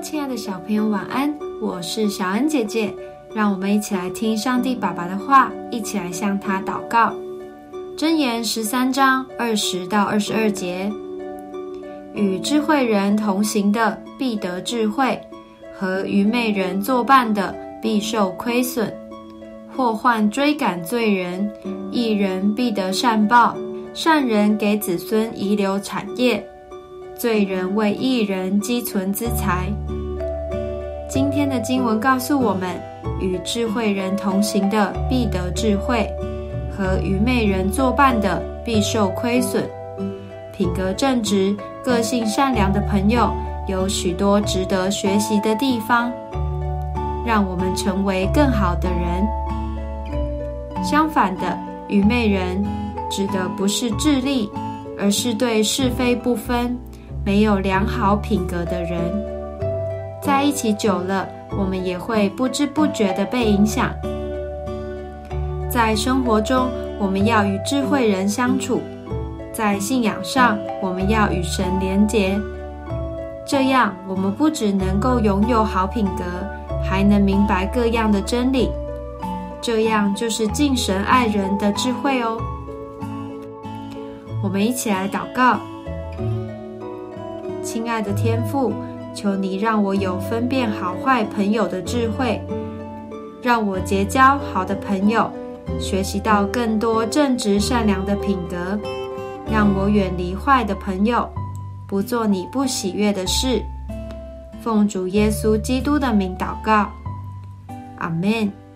亲爱的小朋友，晚安！我是小恩姐姐，让我们一起来听上帝爸爸的话，一起来向他祷告。箴言十三章二十到二十二节：与智慧人同行的必得智慧，和愚昧人作伴的必受亏损。祸患追赶罪人，一人必得善报；善人给子孙遗留产业。罪人为一人积存资财。今天的经文告诉我们：与智慧人同行的必得智慧，和愚昧人作伴的必受亏损。品格正直、个性善良的朋友有许多值得学习的地方，让我们成为更好的人。相反的，愚昧人指的不是智力，而是对是非不分。没有良好品格的人，在一起久了，我们也会不知不觉地被影响。在生活中，我们要与智慧人相处；在信仰上，我们要与神连结。这样，我们不只能够拥有好品格，还能明白各样的真理。这样就是敬神爱人的智慧哦。我们一起来祷告。亲爱的天父，求你让我有分辨好坏朋友的智慧，让我结交好的朋友，学习到更多正直善良的品格，让我远离坏的朋友，不做你不喜悦的事。奉主耶稣基督的名祷告，阿门。